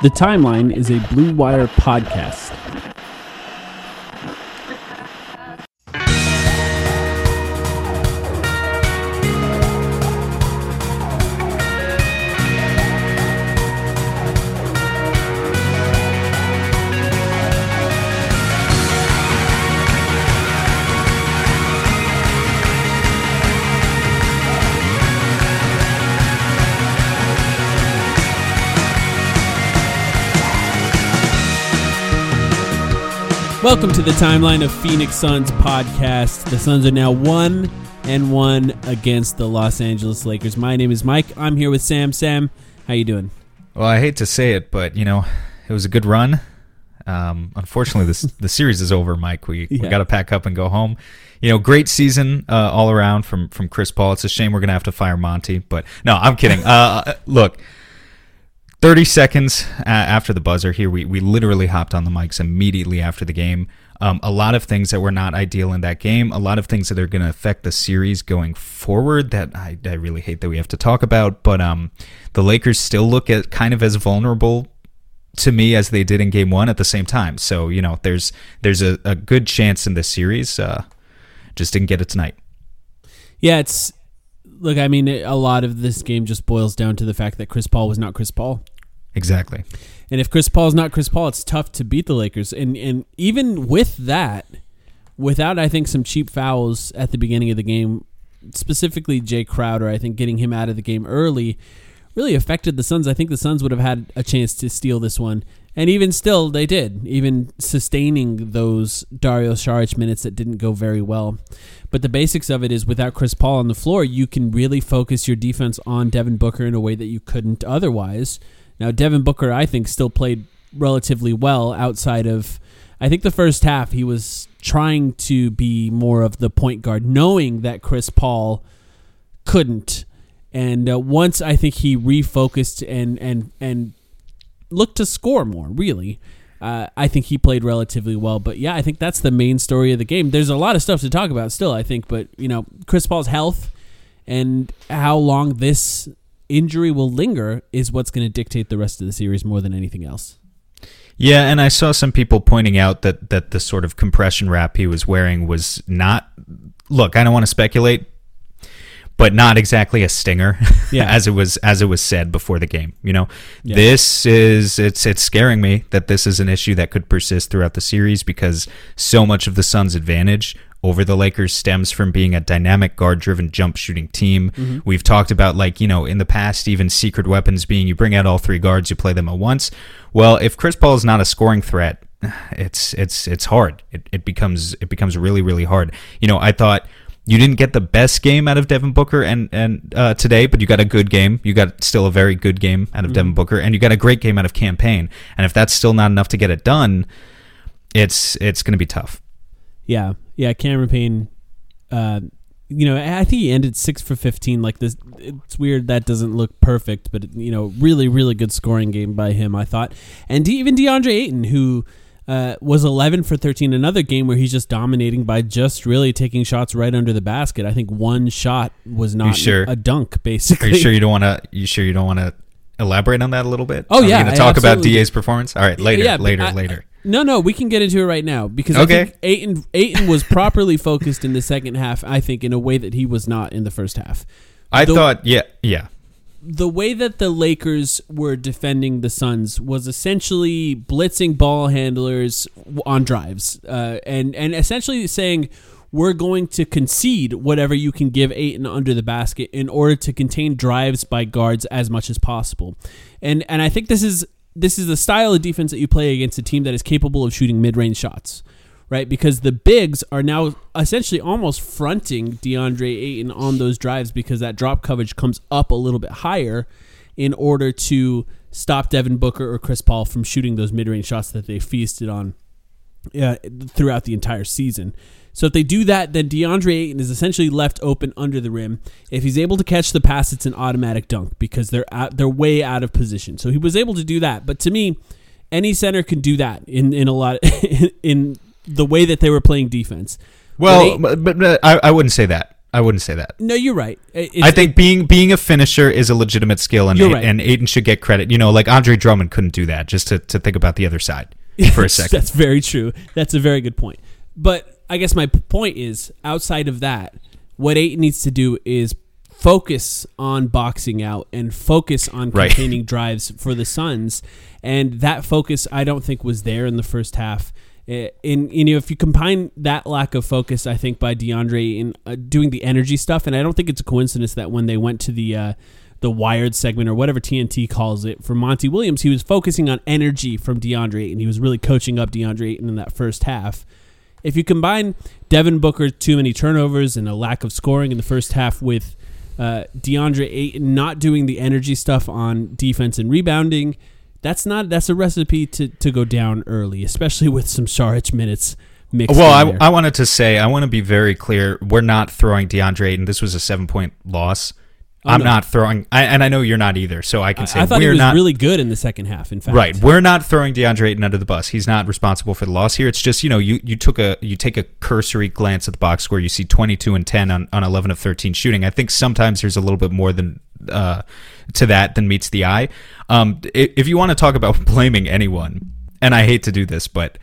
The Timeline is a Blue Wire podcast. Welcome to the timeline of Phoenix Suns podcast. The Suns are now one and one against the Los Angeles Lakers. My name is Mike. I'm here with Sam. Sam, how you doing? Well, I hate to say it, but you know, it was a good run. Um, unfortunately, this the series is over, Mike. We Yeah. we got to pack up and go home. You know, great season uh, all around from from Chris Paul. It's a shame we're gonna have to fire Monty, but no, I'm kidding. Uh, look, 30 seconds uh, after the buzzer here, we, we literally hopped on the mics immediately after the game. Um, a lot of things that were not ideal in that game, a lot of things that are going to affect the series going forward that I, I really hate that we have to talk about. But um, the Lakers still look at kind of as vulnerable to me as they did in game one at the same time. So, you know, there's there's a, a good chance in this series. Uh, just didn't get it tonight. Yeah, it's look. I mean, a lot of this game just boils down to the fact that Chris Paul was not Chris Paul. Exactly. And if Chris Paul's not Chris Paul, it's tough to beat the Lakers. And and even with that, without I think some cheap fouls at the beginning of the game, specifically Jae Crowder, I think getting him out of the game early really affected the Suns. I think the Suns would have had a chance to steal this one. And even still, they did, even sustaining those Dario Saric minutes that didn't go very well. But the basics of it is without Chris Paul on the floor, you can really focus your defense on Devin Booker in a way that you couldn't otherwise. Now, Devin Booker, I think, still played relatively well outside of. I think the first half he was trying to be more of the point guard, knowing that Chris Paul couldn't. And uh, once I think he refocused and and and looked to score more, really. Uh, I think he played relatively well, but yeah, I think that's the main story of the game. There's a lot of stuff to talk about still, I think, but you know, Chris Paul's health and how long this injury will linger is what's going to dictate the rest of the series more than anything else. Yeah, and I saw some people pointing out that that the sort of compression wrap he was wearing was not. Look, I don't want to speculate, but not exactly a stinger. Yeah. as it was as it was said before the game. You know, Yeah. this is it's it's scaring me that this is an issue that could persist throughout the series because so much of the Suns' advantage over the Lakers stems from being a dynamic guard-driven jump shooting team. Mm-hmm. We've talked about like, you know, in the past even secret weapons being you bring out all three guards, you play them at once. Well, if Chris Paul is not a scoring threat, it's it's it's hard. It, it becomes it becomes really really hard. You know, I thought You didn't get the best game out of Devin Booker and and uh, today, but you got a good game. You got still a very good game out of Devin Booker, and you got a great game out of Cam Payne. And if that's still not enough to get it done, it's it's going to be tough. Yeah, yeah. Cameron Payne, uh, you know, I think he ended six for fifteen. Like this, it's weird that doesn't look perfect, but you know, really, really good scoring game by him. I thought, and even DeAndre Ayton, who uh, was eleven for thirteen, another game where he's just dominating by just really taking shots right under the basket. I think one shot was not sure? a dunk, Basically, Are you sure you don't want to? You sure you don't want to elaborate on that a little bit? Oh, yeah, going to talk about DA's performance. All right, later, Yeah, later, I- later. No, no, we can get into it right now because Okay. I think Ayton, Ayton was properly focused in the second half. I think in a way that he was not in the first half. I the- thought, yeah, yeah. The way that the Lakers were defending the Suns was essentially blitzing ball handlers on drives, uh, and and essentially saying we're going to concede whatever you can give Ayton under the basket in order to contain drives by guards as much as possible, and and I think this is this is the style of defense that you play against a team that is capable of shooting mid range shots right? Because the bigs are now essentially almost fronting DeAndre Ayton on those drives because that drop coverage comes up a little bit higher in order to stop Devin Booker or Chris Paul from shooting those mid-range shots that they feasted on uh, throughout the entire season. So if they do that, then DeAndre Ayton is essentially left open under the rim. If he's able to catch the pass, it's an automatic dunk because they're out, they're way out of position. So he was able to do that. But to me, any center can do that in in a lot in the way that they were playing defense. Well, But but, but I, I wouldn't say that. I wouldn't say that. No, you're right. It- I it's- think being being a finisher is a legitimate skill, and right. and Ayton should get credit. You know, like Andre Drummond couldn't do that. Just to, to think about the other side for a second. That's very true. That's a very good point. But I guess my point is, outside of that, what Ayton needs to do is focus on boxing out and focus on Right. containing drives for the Suns. And that focus, I don't think, was there in the first half. Eh, In you know, if you combine that lack of focus, I think by DeAndre in uh, doing the energy stuff, and I don't think it's a coincidence that when they went to the uh, the wired segment or whatever TNT calls it for Monty Williams, he was focusing on energy from DeAndre and he was really coaching up DeAndre in that first half. If you combine Devin Booker's too many turnovers and a lack of scoring in the first half with uh, DeAndre Ayton not doing the energy stuff on defense and rebounding, that's not that's a recipe to, to go down early, especially with some Saric minutes mixed. Well, in I, there. I wanted to say, I want to be very clear. We're not throwing DeAndre Ayton. This was a seven point loss. Oh, I'm no. not throwing, I, and I know you're not either. So I can say I thought he we're was not really good in the second half. In fact, right. We're not throwing DeAndre Ayton under the bus. He's not responsible for the loss here. It's just you know you you took a you take a cursory glance at the box score. You see 22 and 10 on, on 11 of 13 shooting. I think sometimes there's a little bit more than uh, to that than meets the eye. Um, if you want to talk about blaming anyone, and I hate to do this, but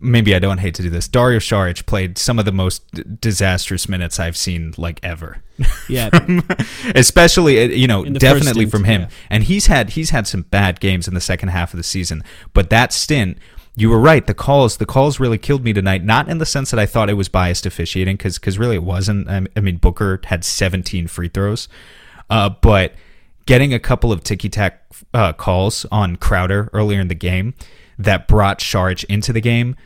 maybe I don't hate to do this. Dario Saric played some of the most d- disastrous minutes I've seen like ever. yeah, Especially uh, you know In the first definitely stint, from him. yeah. And he's had he's had some bad games in the second half of the season, but that stint you were right. The calls, the calls really killed me tonight. Not in the sense that I thought it was biased officiating, because because really it wasn't. I I mean, Booker had 17 free throws, uh, but getting a couple of ticky tack uh, calls on Crowder earlier in the game that brought Saric into the game,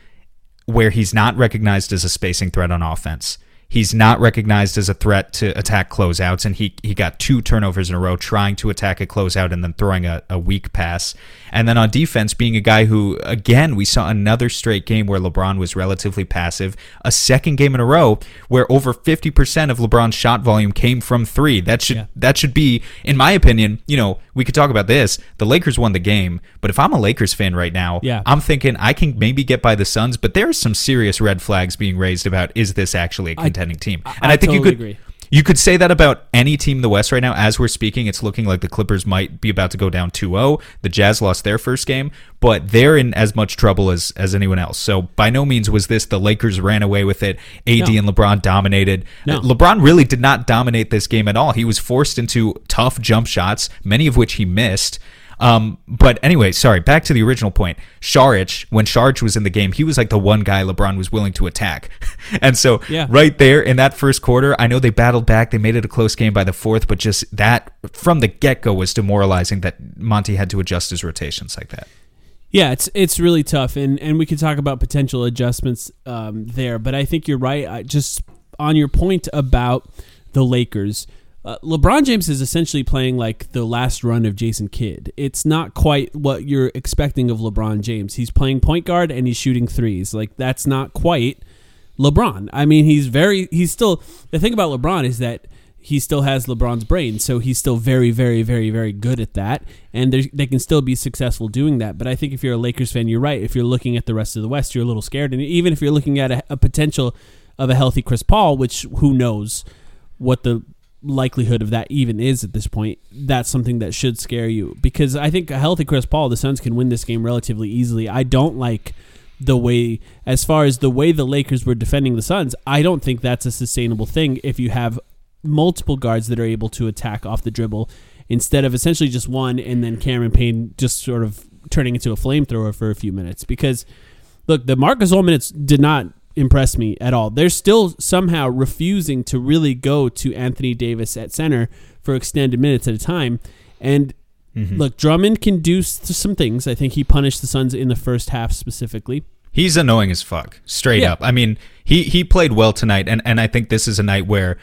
where he's not recognized as a spacing threat on offense. He's not recognized as a threat to attack closeouts, and he, he got two turnovers in a row trying to attack a closeout and then throwing a, a weak pass. And then on defense, being a guy who, again, we saw another straight game where LeBron was relatively passive, a second game in a row where over 50% of LeBron's shot volume came from three. That should Yeah. that should be, in my opinion, you know, we could talk about this. The Lakers won the game, but if I'm a Lakers fan right now, Yeah. I'm thinking I can maybe get by the Suns, but there are some serious red flags being raised about is this actually a contending team? And I I, think you could agree. you could say that about any team in the West right now. As we're speaking, it's looking like the Clippers might be about to go down 2-0. The Jazz lost their first game, but they're in as much trouble as as anyone else. So by no means was this the Lakers ran away with it. AD No. and LeBron dominated. No. Uh, LeBron really did not dominate this game at all. He was forced into tough jump shots, many of which he missed. Um, but anyway, sorry, back to the original point. Saric, when Saric was in the game, he was like the one guy LeBron was willing to attack. and so Yeah. right there in that first quarter, I know they battled back. They made it a close game by the fourth, but just that from the get go was demoralizing that Monty had to adjust his rotations like that. Yeah, it's it's really tough, and and we could talk about potential adjustments um, there, but I think you're right. I just on your point about the Lakers, uh, LeBron James is essentially playing like the last run of Jason Kidd. It's not quite what you're expecting of LeBron James. He's playing point guard and he's shooting threes. Like that's not quite LeBron. I mean, he's very he's still the thing about LeBron is that he still has LeBron's brain, so he's still very, very, very, very good at that, and they can still be successful doing that. But I think if you're a Lakers fan, you're right. If you're looking at the rest of the West, you're a little scared, and even if you're looking at a, a potential of a healthy Chris Paul, which who knows what the likelihood of that even is at this point, that's something that should scare you because I think a healthy Chris Paul, the Suns can win this game relatively easily. I don't like the way as far as the way the Lakers were defending the Suns, I don't think that's a sustainable thing if you have multiple guards that are able to attack off the dribble instead of essentially just one and then Cameron Payne just sort of turning into a flamethrower for a few minutes. Because look, the Marcus Gasol minutes did not impress me at all. They're still somehow refusing to really go to Anthony Davis at center for extended minutes at a time. And mm-hmm. look, Drummond can do some things. I think he punished the Suns in the first half specifically. He's annoying as fuck, straight yeah. up. I mean, he he played well tonight, and and I think this is a night where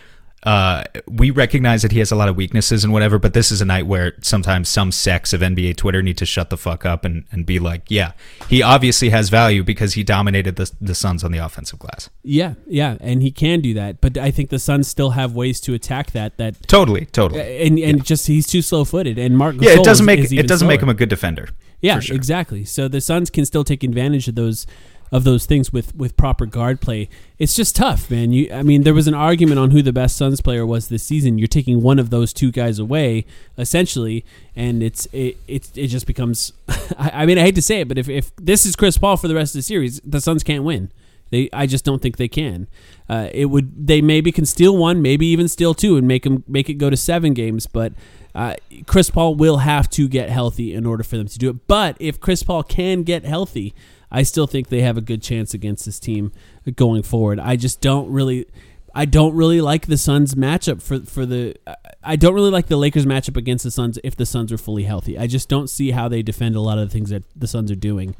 uh, we recognize that he has a lot of weaknesses and whatever, but this is a night where sometimes some sects of NBA Twitter need to shut the fuck up and, and be like, yeah, he obviously has value because he dominated the, the Suns on the offensive glass. Yeah, yeah, and he can do that, but I think the Suns still have ways to attack that. That totally, totally, and and yeah. just he's too slow footed. And Mark, yeah, it doesn't make it doesn't slower. make him a good defender. Yeah, sure. exactly. So the Suns can still take advantage of those of those things with with proper guard play. It's just tough, man. You, I mean, there was an argument on who the best Suns player was this season. You're taking one of those two guys away, essentially, and it's it it, it just becomes. I, I mean, I hate to say it, but if if this is Chris Paul for the rest of the series, the Suns can't win. They, I just don't think they can. Uh, it would they maybe can steal one, maybe even steal two, and make them make it go to seven games. But uh, Chris Paul will have to get healthy in order for them to do it. But if Chris Paul can get healthy, I still think they have a good chance against this team going forward. I just don't really. I don't really like the Suns matchup for for the. I don't really like the Lakers matchup against the Suns if the Suns are fully healthy. I just don't see how they defend a lot of the things that the Suns are doing,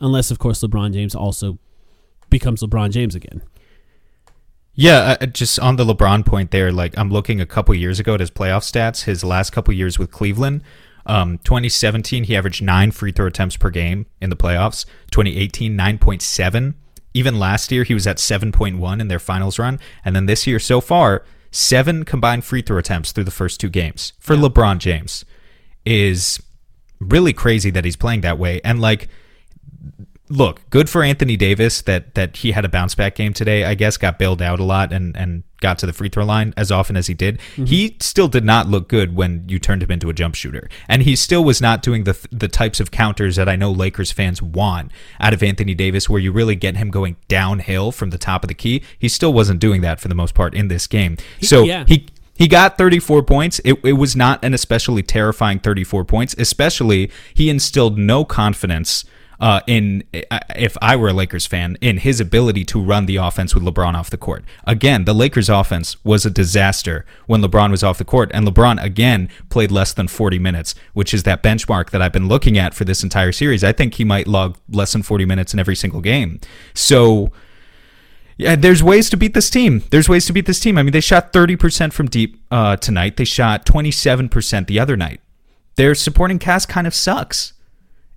unless of course LeBron James also becomes LeBron James again. Yeah, uh, just on the LeBron point there, like I'm looking a couple years ago at his playoff stats, his last couple years with Cleveland. Um, 2017, he averaged nine free throw attempts per game in the playoffs. 2018, 9.7. Even last year, he was at 7.1 in their finals run. And then this year, so far, seven combined free throw attempts through the first two games for yeah. LeBron James is really crazy that he's playing that way. And like, look, good for Anthony Davis that that he had a bounce back game today. I guess got bailed out a lot and and got to the free throw line as often as he did. Mm-hmm. He still did not look good when you turned him into a jump shooter, and he still was not doing the the types of counters that I know Lakers fans want out of Anthony Davis, where you really get him going downhill from the top of the key. He still wasn't doing that for the most part in this game. So yeah. he he got 34 points. It, it was not an especially terrifying 34 points, especially he instilled no confidence uh, in if I were a Lakers fan in his ability to run the offense with LeBron off the court. Again, the Lakers offense was a disaster when LeBron was off the court, and LeBron again played less than 40 minutes, which is that benchmark that I've been looking at for this entire series. I think he might log less than 40 minutes in every single game. So. Yeah, there's ways to beat this team. There's ways to beat this team. I mean, they shot 30% from deep uh, tonight. They shot 27% the other night. Their supporting cast kind of sucks.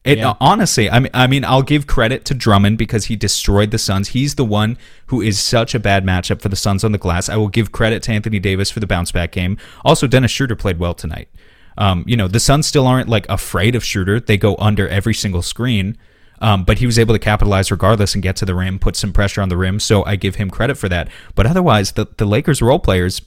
It yeah. uh, honestly, I mean, I mean, I'll give credit to Drummond because he destroyed the Suns. He's the one who is such a bad matchup for the Suns on the glass. I will give credit to Anthony Davis for the bounce back game. Also, Dennis Schroeder played well tonight. Um, you know, the Suns still aren't like afraid of Schroeder. They go under every single screen. Um, but he was able to capitalize regardless and get to the rim, put some pressure on the rim. So I give him credit for that. But otherwise, the, the Lakers role players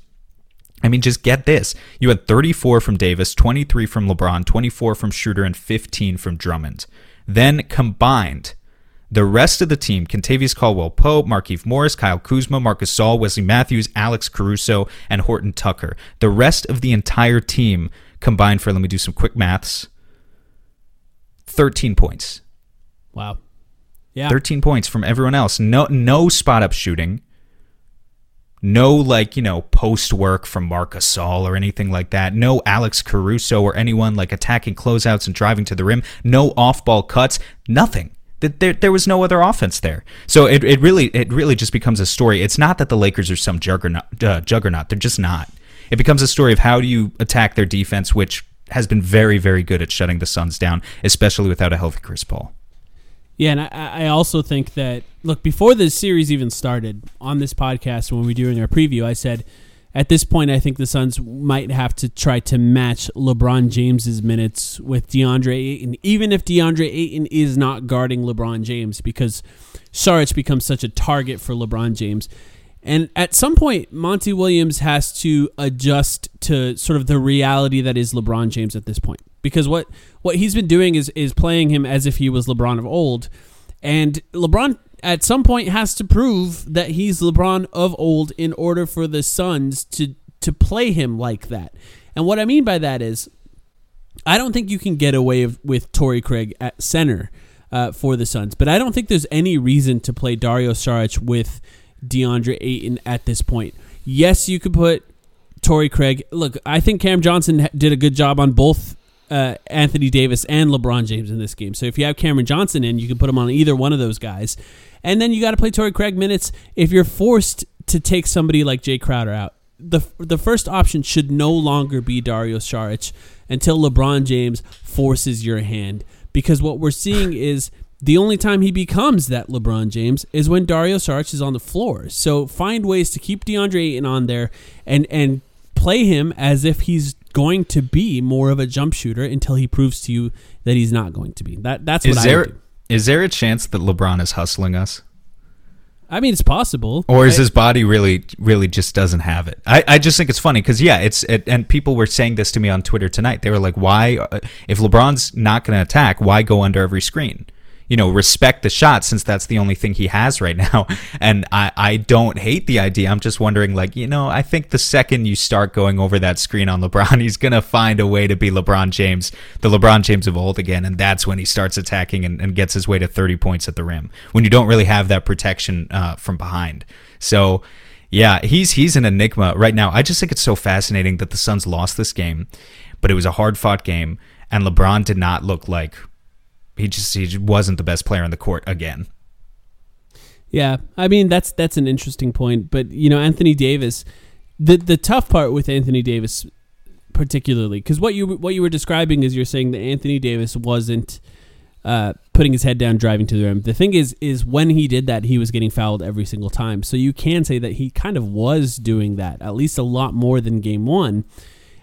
I mean, just get this. You had 34 from Davis, 23 from LeBron, 24 from Schroeder, and 15 from Drummond. Then combined, the rest of the team, Kentavious Caldwell Pope, Markieff Morris, Kyle Kuzma, Marcus Gasol, Wesley Matthews, Alex Caruso, and Horton Tucker. The rest of the entire team combined for, let me do some quick maths, 13 points. Wow. Yeah. 13 points from everyone else. No no spot up shooting no like you know post work from Marc Gasol or anything like that. No Alex Caruso or anyone like attacking closeouts and driving to the rim. No off ball cuts. Nothing. There, there was no other offense there. So it, it really it really just becomes a story. It's not that the Lakers are some juggernaut, uh, juggernaut. They're just not. It becomes a story of how do you attack their defense, which has been very, very good at shutting the Suns down, especially without a healthy Chris Paul. Yeah, and I, I also think that look before the series even started on this podcast when we were doing our preview, I said at this point I think the Suns might have to try to match LeBron James's minutes with DeAndre Ayton, even if DeAndre Ayton is not guarding LeBron James, because Saric becomes such a target for LeBron James. And at some point, Monty Williams has to adjust to sort of the reality that is LeBron James at this point because what what he's been doing is is playing him as if he was LeBron of old, and LeBron at some point has to prove that he's LeBron of old in order for the Suns to to play him like that. And what I mean by that is, I don't think you can get away with Torrey Craig at center uh, for the Suns, but I don't think there's any reason to play Dario Saric with DeAndre Ayton at this point. Yes, you could put Torrey Craig. Look, I think Cam Johnson did a good job on both uh, Anthony Davis and LeBron James in this game. So if you have Cameron Johnson in, you can put him on either one of those guys. And then you got to play Torrey Craig minutes if you're forced to take somebody like Jae Crowder out. The, the first option should no longer be Dario Saric until LeBron James forces your hand. Because what we're seeing is the only time he becomes that LeBron James is when Dario Saric is on the floor. So find ways to keep DeAndre Ayton on there and and play him as if he's going to be more of a jump shooter until he proves to you that he's not going to be. That that's what is I there do. is there a chance that LeBron is hustling us? I mean, it's possible. Or is I, his body really, really just doesn't have it? I, I just think it's funny because yeah, it's it, and people were saying this to me on Twitter tonight. They were like, "Why, uh, if LeBron's not going to attack, why go under every screen?" You know, respect the shot since that's the only thing he has right now. And I, I don't hate the idea. I'm just wondering, like, you know, I think the second you start going over that screen on LeBron, he's going to find a way to be LeBron James, the LeBron James of old again. And that's when he starts attacking and, and gets his way to 30 points at the rim when you don't really have that protection uh, from behind. So, yeah, he's he's an enigma right now. I just think it's so fascinating that the Suns lost this game, but it was a hard fought game, and LeBron did not look like he just he wasn't the best player on the court again. Yeah, I mean that's that's an interesting point, but you know Anthony Davis, the the tough part with Anthony Davis, particularly because what you what you were describing is you're saying that Anthony Davis wasn't uh, putting his head down, driving to the rim. The thing is, is when he did that, he was getting fouled every single time. So you can say that he kind of was doing that, at least a lot more than game one,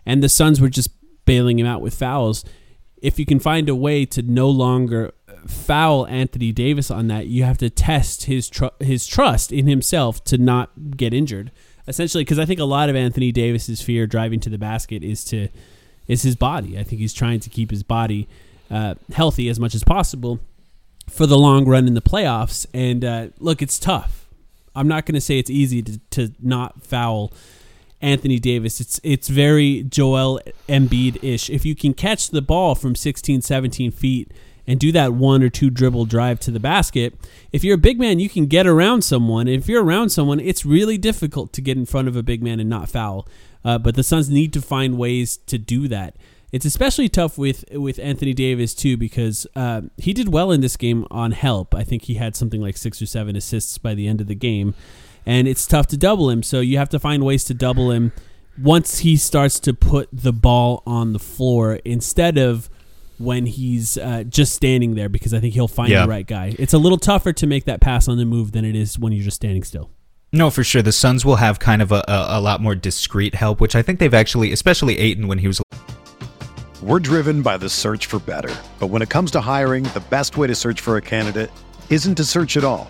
and the Suns were just bailing him out with fouls if you can find a way to no longer foul Anthony Davis on that, you have to test his tr- his trust in himself to not get injured. Essentially, because I think a lot of Anthony Davis's fear driving to the basket is to is his body. I think he's trying to keep his body uh, healthy as much as possible for the long run in the playoffs. And uh, look, it's tough. I'm not going to say it's easy to, to not foul Anthony Davis. It's it's very Joel Embiid ish. If you can catch the ball from 16, 17 feet and do that one or two dribble drive to the basket, if you're a big man, you can get around someone. If you're around someone, it's really difficult to get in front of a big man and not foul. Uh, but the Suns need to find ways to do that. It's especially tough with with Anthony Davis too because uh, he did well in this game on help. I think he had something like six or seven assists by the end of the game and it's tough to double him. So you have to find ways to double him once he starts to put the ball on the floor instead of when he's uh, just standing there because I think he'll find Yeah. the right guy. It's a little tougher to make that pass on the move than it is when you're just standing still. No, for sure. The Suns will have kind of a, a, a lot more discreet help, which I think they've actually, especially Ayton when he was We're driven by the search for better. But when it comes to hiring, the best way to search for a candidate isn't to search at all.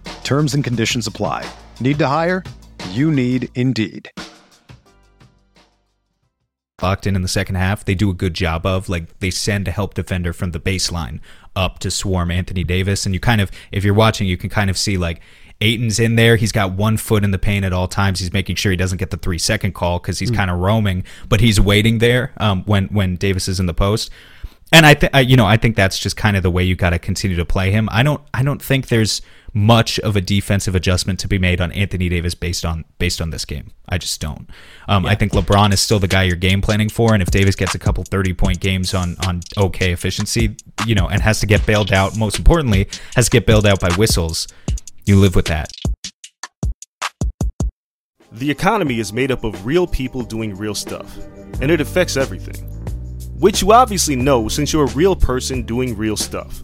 Terms and conditions apply. Need to hire? You need Indeed. locked in in the second half, they do a good job of. Like they send a help defender from the baseline up to swarm Anthony Davis, and you kind of, if you're watching, you can kind of see like Ayton's in there. He's got one foot in the paint at all times. He's making sure he doesn't get the three second call because he's mm. kind of roaming, but he's waiting there um, when when Davis is in the post. And I think you know I think that's just kind of the way you got to continue to play him. I don't I don't think there's much of a defensive adjustment to be made on Anthony Davis based on based on this game. I just don't. Um, yeah. I think LeBron is still the guy you're game planning for, and if Davis gets a couple thirty point games on on okay efficiency, you know, and has to get bailed out. Most importantly, has to get bailed out by whistles. You live with that. The economy is made up of real people doing real stuff, and it affects everything. Which you obviously know since you're a real person doing real stuff.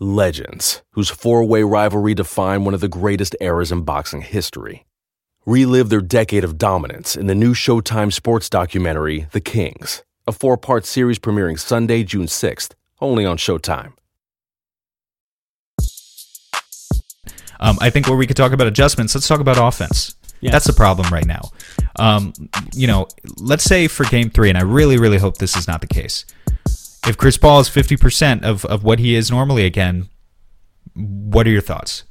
legends whose four way rivalry defined one of the greatest eras in boxing history. Relive their decade of dominance in the new Showtime sports documentary, The Kings, a four part series premiering Sunday, June 6th, only on Showtime. Um, I think where we could talk about adjustments, let's talk about offense. Yes. That's the problem right now. Um, you know, let's say for game three, and I really, really hope this is not the case if Chris Paul is 50% of, of what he is normally again, what are your thoughts?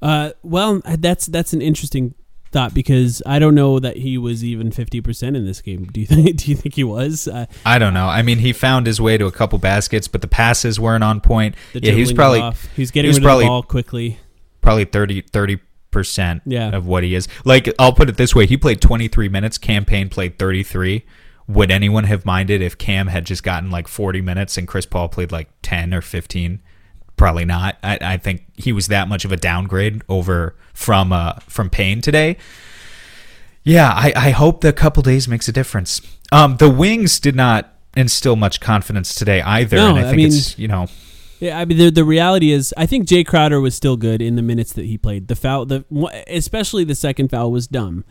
Uh, well, that's that's an interesting thought because I don't know that he was even 50% in this game. Do you think do you think he was? Uh, I don't know. I mean, he found his way to a couple baskets, but the passes weren't on point. Yeah, he was probably off. he was getting he was probably, ball quickly. Probably 30 30 percent yeah. of what he is. Like I'll put it this way, he played 23 minutes, Cam Payne played 33 would anyone have minded if Cam had just gotten like 40 minutes and Chris Paul played like 10 or 15? Probably not. I, I think he was that much of a downgrade over from uh, from Payne today. Yeah, I, I hope the couple days makes a difference. Um, the wings did not instill much confidence today either, no, and I think I mean, it's you know. Yeah, I mean the the reality is, I think Jae Crowder was still good in the minutes that he played. The foul, the especially the second foul was dumb.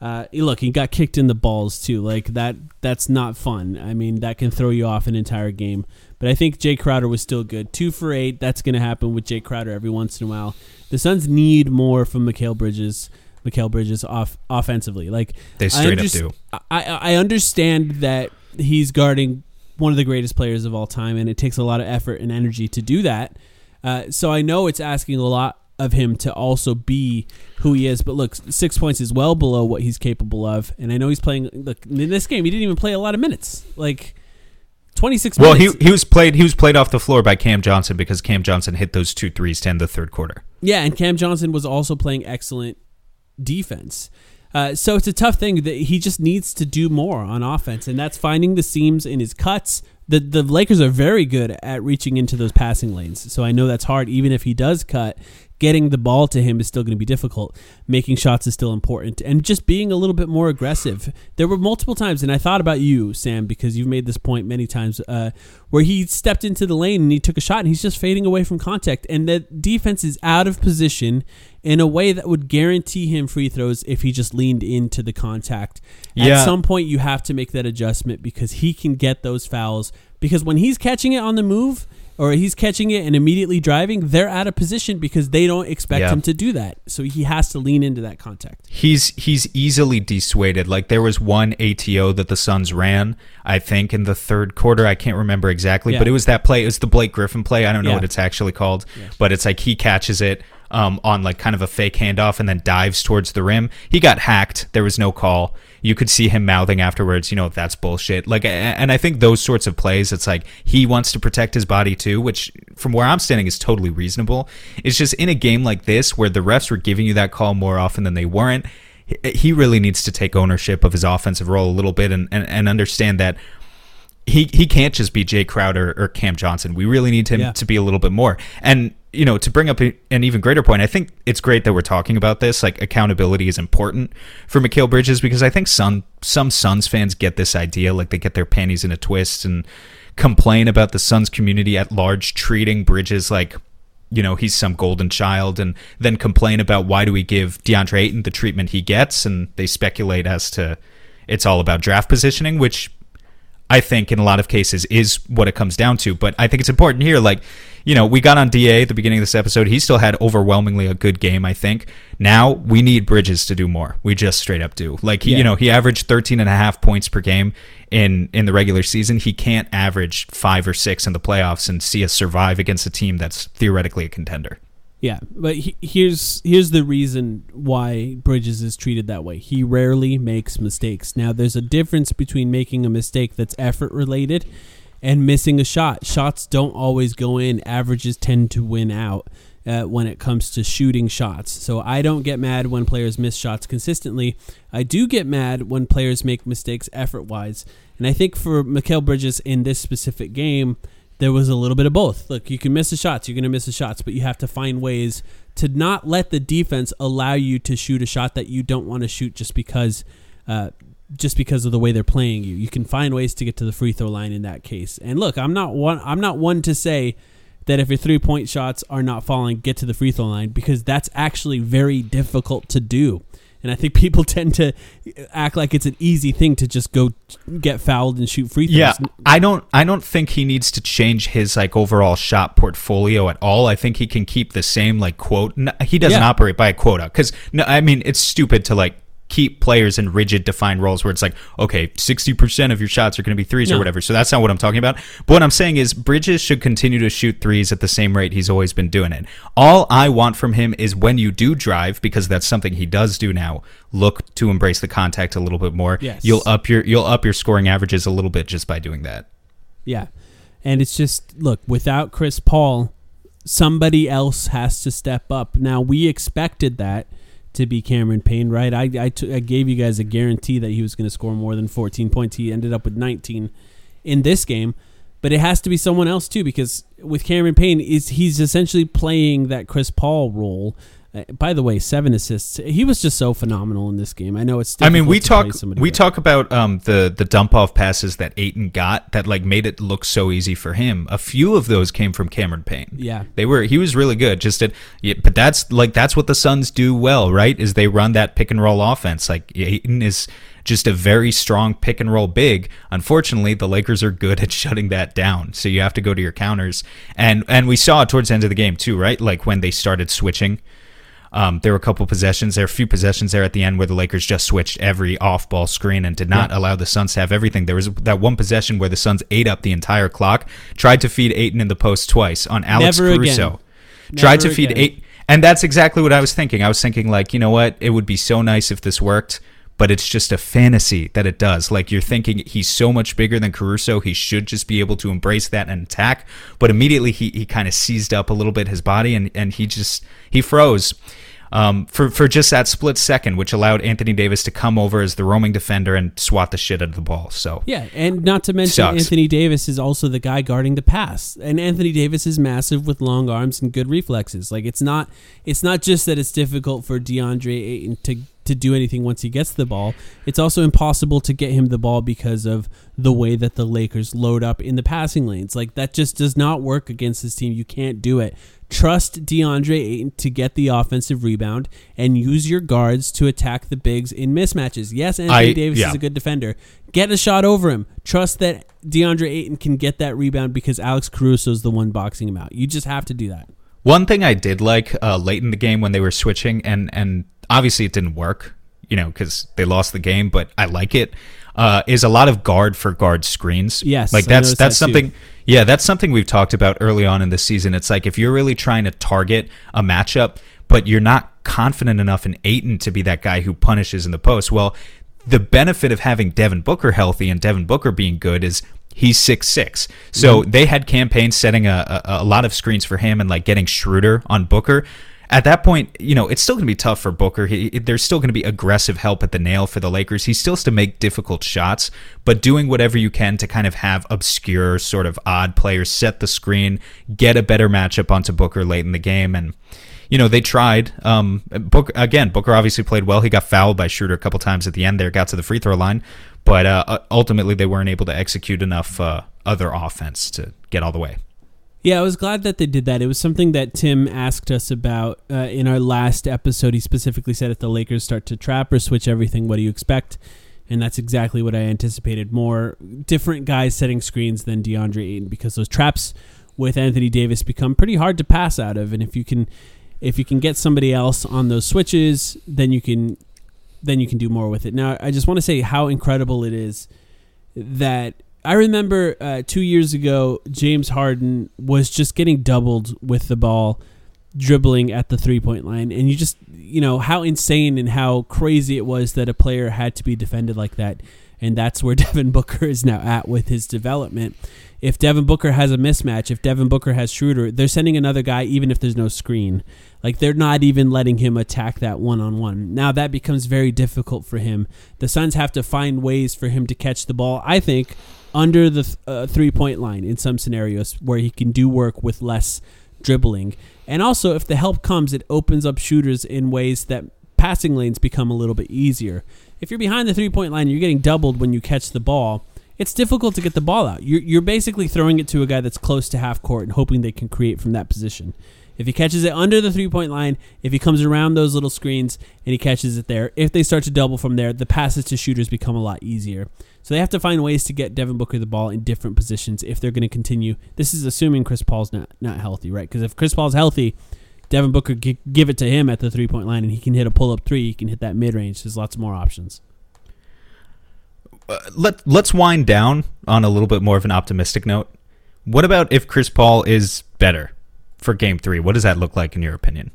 Uh, look, he got kicked in the balls too. Like that, that's not fun. I mean, that can throw you off an entire game. But I think Jae Crowder was still good. Two for eight. That's going to happen with Jae Crowder every once in a while. The Suns need more from Mikal Bridges. Mikal Bridges off offensively. Like they straight up do. I I understand that he's guarding one of the greatest players of all time, and it takes a lot of effort and energy to do that. Uh, so I know it's asking a lot of him to also be who he is. But look, six points is well below what he's capable of. And I know he's playing. Look, in this game, he didn't even play a lot of minutes. Like twenty six. Well, he he was played. He was played off the floor by Cam Johnson because Cam Johnson hit those two threes to end the third quarter. Yeah, and Cam Johnson was also playing excellent defense. Uh, so it's a tough thing that he just needs to do more on offense, and that's finding the seams in his cuts. The the Lakers are very good at reaching into those passing lanes, so I know that's hard. Even if he does cut, getting the ball to him is still going to be difficult. Making shots is still important. And just being a little bit more aggressive. There were multiple times, and I thought about you, Sam, because you've made this point many times, uh, where he stepped into the lane and he took a shot and he's just fading away from contact. And the defense is out of position in a way that would guarantee him free throws if he just leaned into the contact. Yeah. At some point, you have to make that adjustment because he can get those fouls. Because when he's catching it on the move, or he's catching it and immediately driving, they're out of position because they don't expect yeah. him to do that. So he has to lean into that contact. He's he's easily dissuaded. Like there was one ATO that the Suns ran, I think in the third quarter. I can't remember exactly, yeah. but it was that play. It was the Blake Griffin play. I don't know yeah. what it's actually called, but it's like he catches it um, on like kind of a fake handoff and then dives towards the rim. He got hacked. There was no call. You could see him mouthing afterwards, you know, that's bullshit. Like, and I think those sorts of plays, it's like he wants to protect his body too, which from where I'm standing is totally reasonable. It's just in a game like this where the refs were giving you that call more often than they weren't he really needs to take ownership of his offensive role a little bit and, and, and understand that he he can't just be Jae Crowder or Cam Johnson. We really need him yeah. to be a little bit more. And you know, to bring up an even greater point, I think it's great that we're talking about this. Like accountability is important for Mikal Bridges because I think some some Suns fans get this idea, like they get their panties in a twist and complain about the Suns community at large treating Bridges like you know he's some golden child and then complain about why do we give DeAndre Ayton the treatment he gets and they speculate as to it's all about draft positioning which I think in a lot of cases is what it comes down to. But I think it's important here. Like, you know, we got on DA at the beginning of this episode. He still had overwhelmingly a good game, I think. Now we need Bridges to do more. We just straight up do. Like, yeah. you know, he averaged 13 and a half points per game in, in the regular season. He can't average five or six in the playoffs and see us survive against a team that's theoretically a contender. Yeah, but he, here's here's the reason why Bridges is treated that way. He rarely makes mistakes. Now, there's a difference between making a mistake that's effort related and missing a shot. Shots don't always go in. Averages tend to win out uh, when it comes to shooting shots. So I don't get mad when players miss shots consistently. I do get mad when players make mistakes effort wise. And I think for Mikal Bridges in this specific game there was a little bit of both. Look, you can miss the shots, you're going to miss the shots, but you have to find ways to not let the defense allow you to shoot a shot that you don't want to shoot just because uh, just because of the way they're playing you. You can find ways to get to the free throw line in that case. And look, I'm not one I'm not one to say that if your three point shots are not falling, get to the free throw line because that's actually very difficult to do. And I think people tend to act like it's an easy thing to just go get fouled and shoot free throws. Yeah, I don't. I don't think he needs to change his like overall shot portfolio at all. I think he can keep the same like quote. He doesn't yeah. operate by a quota because no, I mean it's stupid to like keep players in rigid defined roles where it's like, okay, 60% of your shots are going to be threes no. or whatever. So that's not what I'm talking about. But what I'm saying is Bridges should continue to shoot threes at the same rate he's always been doing it. All I want from him is when you do drive, because that's something he does do now, look to embrace the contact a little bit more. Yes. You'll up your you'll up your scoring averages a little bit just by doing that. Yeah. And it's just look, without Chris Paul, somebody else has to step up. Now we expected that to be Cameron Payne, right? I, I, t- I gave you guys a guarantee that he was going to score more than 14 points. He ended up with 19 in this game, but it has to be someone else too because with Cameron Payne, is he's essentially playing that Chris Paul role by the way, seven assists. He was just so phenomenal in this game. I know it's. I mean, we talk we talk about um, the the dump off passes that Ayton got that like made it look so easy for him. A few of those came from Cameron Payne. Yeah, they were. He was really good. Just at, yeah, but that's like that's what the Suns do well, right? Is they run that pick and roll offense. Like Ayton is just a very strong pick and roll big. Unfortunately, the Lakers are good at shutting that down. So you have to go to your counters. And and we saw it towards the end of the game too, right? Like when they started switching um, there were a couple possessions. There were a few possessions there at the end where the Lakers just switched every off-ball screen and did not yeah. allow the Suns to have everything. There was that one possession where the Suns ate up the entire clock. Tried to feed Ayton in the post twice on Alex Never Caruso. Tried to feed Ayton, and that's exactly what I was thinking. I was thinking like, you know what? It would be so nice if this worked but it's just a fantasy that it does. Like you're thinking he's so much bigger than Caruso, he should just be able to embrace that and attack. But immediately he, he kind of seized up a little bit his body and, and he just he froze um, for for just that split second, which allowed Anthony Davis to come over as the roaming defender and swat the shit out of the ball. So yeah, and not to mention sucks. Anthony Davis is also the guy guarding the pass, and Anthony Davis is massive with long arms and good reflexes. Like it's not it's not just that it's difficult for DeAndre Ayton to to do anything once he gets the ball. It's also impossible to get him the ball because of the way that the Lakers load up in the passing lanes. Like that just does not work against this team. You can't do it. Trust DeAndre Ayton to get the offensive rebound and use your guards to attack the bigs in mismatches. Yes, Anthony I, Davis yeah. is a good defender. Get a shot over him. Trust that DeAndre Ayton can get that rebound because Alex Caruso is the one boxing him out. You just have to do that. One thing I did like uh, late in the game when they were switching, and and obviously it didn't work, you know, because they lost the game, but I like it. Uh, is a lot of guard for guard screens. Yes, like that's that's that something. Too. Yeah, that's something we've talked about early on in the season. It's like if you're really trying to target a matchup, but you're not confident enough in Ayton to be that guy who punishes in the post. Well, the benefit of having Devin Booker healthy and Devin Booker being good is he's six six. So mm-hmm. they had Cam Payne's setting a, a, a lot of screens for him and like getting Schroeder on Booker. At that point, you know, it's still going to be tough for Booker. He, there's still going to be aggressive help at the nail for the Lakers. He still has to make difficult shots, but doing whatever you can to kind of have obscure, sort of odd players set the screen, get a better matchup onto Booker late in the game. And, you know, they tried. Um, again, Booker obviously played well. He got fouled by Schroeder a couple times at the end there, got to the free throw line, but uh, ultimately they weren't able to execute enough uh, other offense to get all the way. Yeah, I was glad that they did that. It was something that Tim asked us about uh, in our last episode. He specifically said if the Lakers start to trap or switch everything, what do you expect? And that's exactly what I anticipated. More different guys setting screens than DeAndre Ayton because those traps with Anthony Davis become pretty hard to pass out of. And if you can, if you can get somebody else on those switches, then you can, then you can do more with it. Now, I just want to say how incredible it is that I remember uh, two years ago, James Harden was just getting doubled with the ball, dribbling at the three point line. And you just, you know, how insane and how crazy it was that a player had to be defended like that. And that's where Devin Booker is now at with his development. If Devin Booker has a mismatch, if Devin Booker has Schroeder, they're sending another guy even if there's no screen. Like they're not even letting him attack that one on one. Now that becomes very difficult for him. The Suns have to find ways for him to catch the ball, I think, under the uh, three point line in some scenarios where he can do work with less dribbling. And also, if the help comes, it opens up shooters in ways that passing lanes become a little bit easier. If you're behind the three point line, you're getting doubled when you catch the ball. It's difficult to get the ball out. You're, you're basically throwing it to a guy that's close to half court and hoping they can create from that position. If he catches it under the three point line, if he comes around those little screens and he catches it there, if they start to double from there, the passes to shooters become a lot easier. So they have to find ways to get Devin Booker the ball in different positions if they're going to continue. This is assuming Chris Paul's not not healthy, right? Because if Chris Paul's healthy, Devin Booker g- give it to him at the three point line, and he can hit a pull up three. He can hit that mid range. There's lots more options. Uh, let Let's wind down on a little bit more of an optimistic note. What about if Chris Paul is better? For game three. What does that look like in your opinion?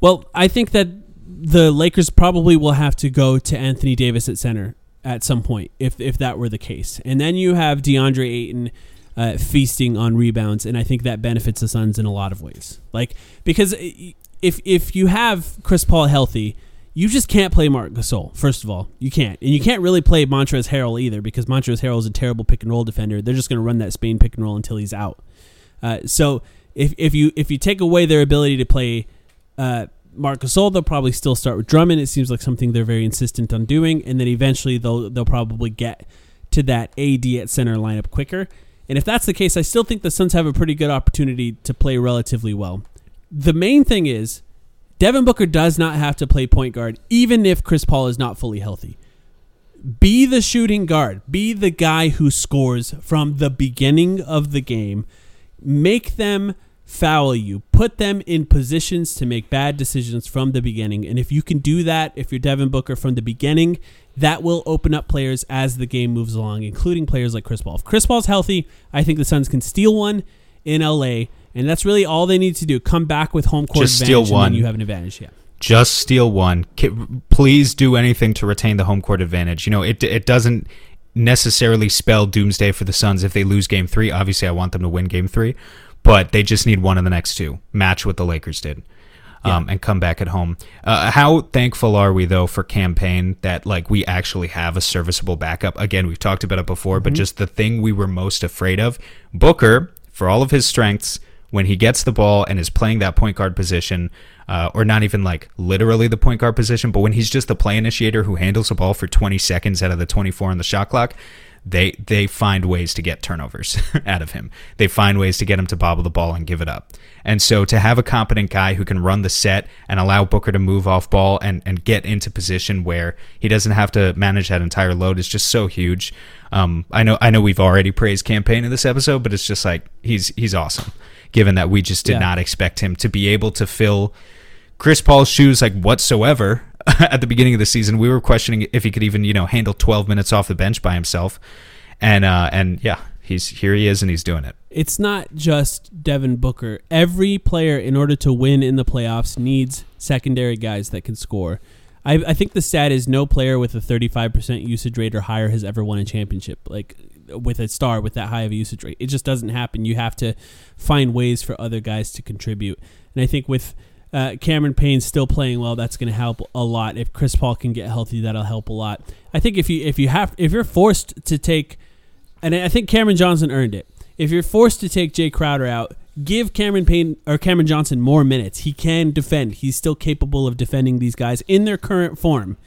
Well, I think that the Lakers probably will have to go to Anthony Davis at center at some point if if that were the case. And then you have DeAndre Ayton uh, feasting on rebounds, and I think that benefits the Suns in a lot of ways. Like because if if you have Chris Paul healthy, you just can't play Marc Gasol. First of all, you can't, and you can't really play Montrezl Harrell either because Montrezl Harrell is a terrible pick and roll defender. They're just going to run that Spain pick and roll until he's out. Uh, so if if you if you take away their ability to play uh, Marc Gasol, they'll probably still start with Drummond. It seems like something they're very insistent on doing, and then eventually they'll they'll probably get to that AD at center lineup quicker. And if that's the case, I still think the Suns have a pretty good opportunity to play relatively well. The main thing is Devin Booker does not have to play point guard, even if Chris Paul is not fully healthy. Be the shooting guard. Be the guy who scores from the beginning of the game make them foul you, put them in positions to make bad decisions from the beginning. And if you can do that, if you're Devin Booker from the beginning, that will open up players as the game moves along, including players like Chris Paul. If Chris Paul's healthy, I think the Suns can steal one in LA, and that's really all they need to do. Come back with home court Just advantage, steal one. you have an advantage. Yeah. Just steal one. Please do anything to retain the home court advantage. You know, it it doesn't necessarily spell doomsday for the Suns if they lose game three. Obviously, I want them to win game three, but they just need one of the next two. Match what the Lakers did. Um, yeah. and come back at home. Uh, how thankful are we though for Cam Payne that like we actually have a serviceable backup? Again, we've talked about it before, mm-hmm. but just the thing we were most afraid of, Booker, for all of his strengths, when he gets the ball and is playing that point guard position, uh, or not even like literally the point guard position, but when he's just the play initiator who handles the ball for 20 seconds out of the 24 on the shot clock, they they find ways to get turnovers out of him. They find ways to get him to bobble the ball and give it up. And so to have a competent guy who can run the set and allow Booker to move off ball and, and get into position where he doesn't have to manage that entire load is just so huge. Um, I know I know we've already praised Cam Payne in this episode, but it's just like he's he's awesome. Given that we just did yeah. not expect him to be able to fill Chris Paul's shoes like whatsoever at the beginning of the season. We were questioning if he could even, you know, handle 12 minutes off the bench by himself. And uh, and yeah, He's here. He is, and he's doing it. It's not just Devin Booker. Every player, in order to win in the playoffs, needs secondary guys that can score. I, I think the stat is no player with a 35% usage rate or higher has ever won a championship. Like with a star with that high of a usage rate, it just doesn't happen. You have to find ways for other guys to contribute. And I think with uh, Cameron Payne's still playing well, that's going to help a lot. If Chris Paul can get healthy, that'll help a lot. I think if you if you have if you're forced to take, and I think Cameron Johnson earned it. If you're forced to take Jae Crowder out, give Cameron Payne or Cameron Johnson more minutes. He can defend. He's still capable of defending these guys in their current form.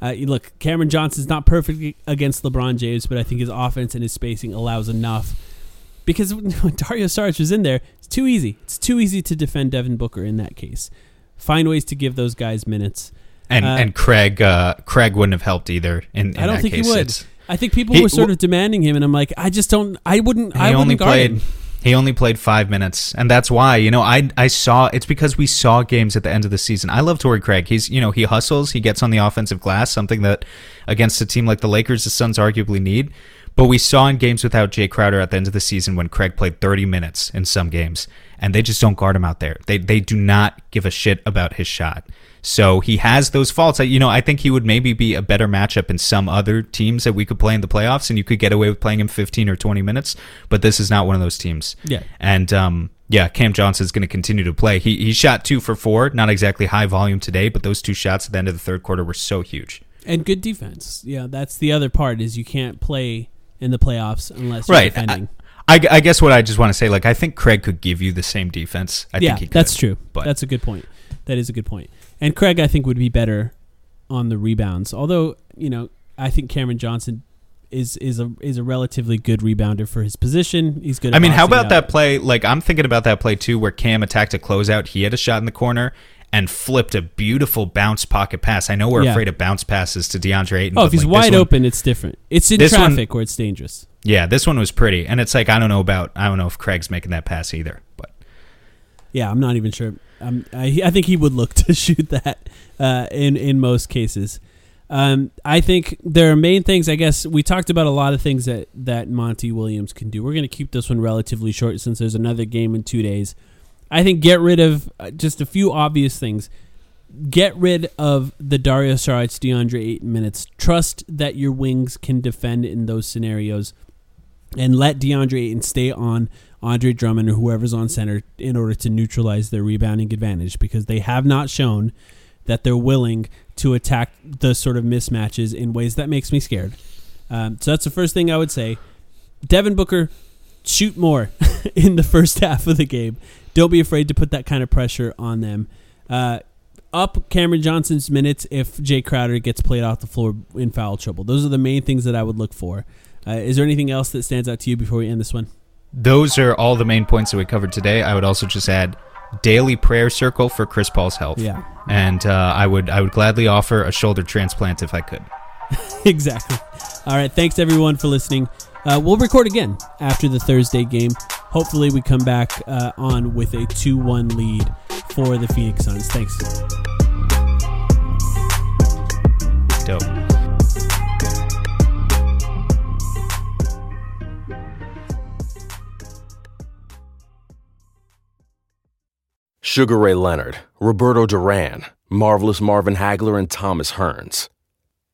Uh, look, Cameron Johnson's not perfect against LeBron James, but I think his offense and his spacing allows enough. Because when Dario Saric was in there, it's too easy. It's too easy to defend Devin Booker in that case. Find ways to give those guys minutes. And Uh, and Craig uh, Craig wouldn't have helped either. In, in I don't think case. he would. It's- I think people He- were sort wh- of demanding him, and I'm like, I just don't. I wouldn't. he I wouldn't only played him. he only played five minutes and that's why you know i i saw it's because we saw games at the end of the season i love Torrey craig he's you know he hustles he gets on the offensive glass something that against a team like the lakers the suns arguably need but we saw in games without Jae Crowder at the end of the season when Craig played 30 minutes in some games, and they just don't guard him out there. They they do not give a shit about his shot. So he has those faults. I- You know, I think he would maybe be a better matchup in some other teams that we could play in the playoffs, and you could get away with playing him 15 or 20 minutes. But this is not one of those teams. Yeah. And um, yeah, Cam Johnson is going to continue to play. He he shot two for four, not exactly high volume today, but those two shots at the end of the third quarter were so huge. and good defense. Yeah, that's the other part is you can't play in the playoffs unless you're Right. defending. I, I guess what I just want to say, like, I think Craig could give you the same defense. I yeah, think he could. that's true. But that's a good point. That is a good point. And Craig, I think, would be better on the rebounds. Although, you know, I think Cameron Johnson is is a is a relatively good rebounder for his position. He's good. At I mean, how about out. that play? Like, I'm thinking about that play too, where Cam attacked a closeout. He had a shot in the corner and flipped a beautiful bounce pocket pass. I know we're Yeah. afraid of bounce passes to DeAndre Ayton. Oh, if he's like, wide one- open, it's different. It's in one- traffic where it's dangerous. yeah, this one was pretty, and it's like I don't know about I don't know if Craig's making that pass either, but Yeah, I'm not even sure. Um, I, I think he would look to shoot that uh, in in most cases. Um, I think there are main things. I guess we talked about a lot of things that that Monty Williams can do. We're going to keep this one relatively short since there's another game in two days. I think get rid of uh, just a few obvious things. Get rid of the Dario Saric, DeAndre Ayton minutes. Trust that your wings can defend in those scenarios and let DeAndre Ayton stay on Andre Drummond or whoever's on center in order to neutralize their rebounding advantage because they have not shown that they're willing to attack the sort of mismatches in ways that makes me scared. Um, so that's the first thing I would say. Devin Booker, shoot more in the first half of the game. Don't be afraid to put that kind of pressure on them. Uh, up Cameron Johnson's minutes if Jae Crowder gets played off the floor in foul trouble. Those are the main things that I would look for. Uh, is there anything else that stands out to you before we end this one? those are all the main points that we covered today. I would also just add daily prayer circle for Chris Paul's health. Yeah. and uh, I would I would gladly offer a shoulder transplant if I could. exactly. All right. Thanks everyone for listening. Uh, we'll record again after the Thursday game. Hopefully, we come back uh, on with a 2 1 lead for the Phoenix Suns. Thanks. Dope. Sugar Ray Leonard, Roberto Duran, Marvelous Marvin Hagler, and Thomas Hearns.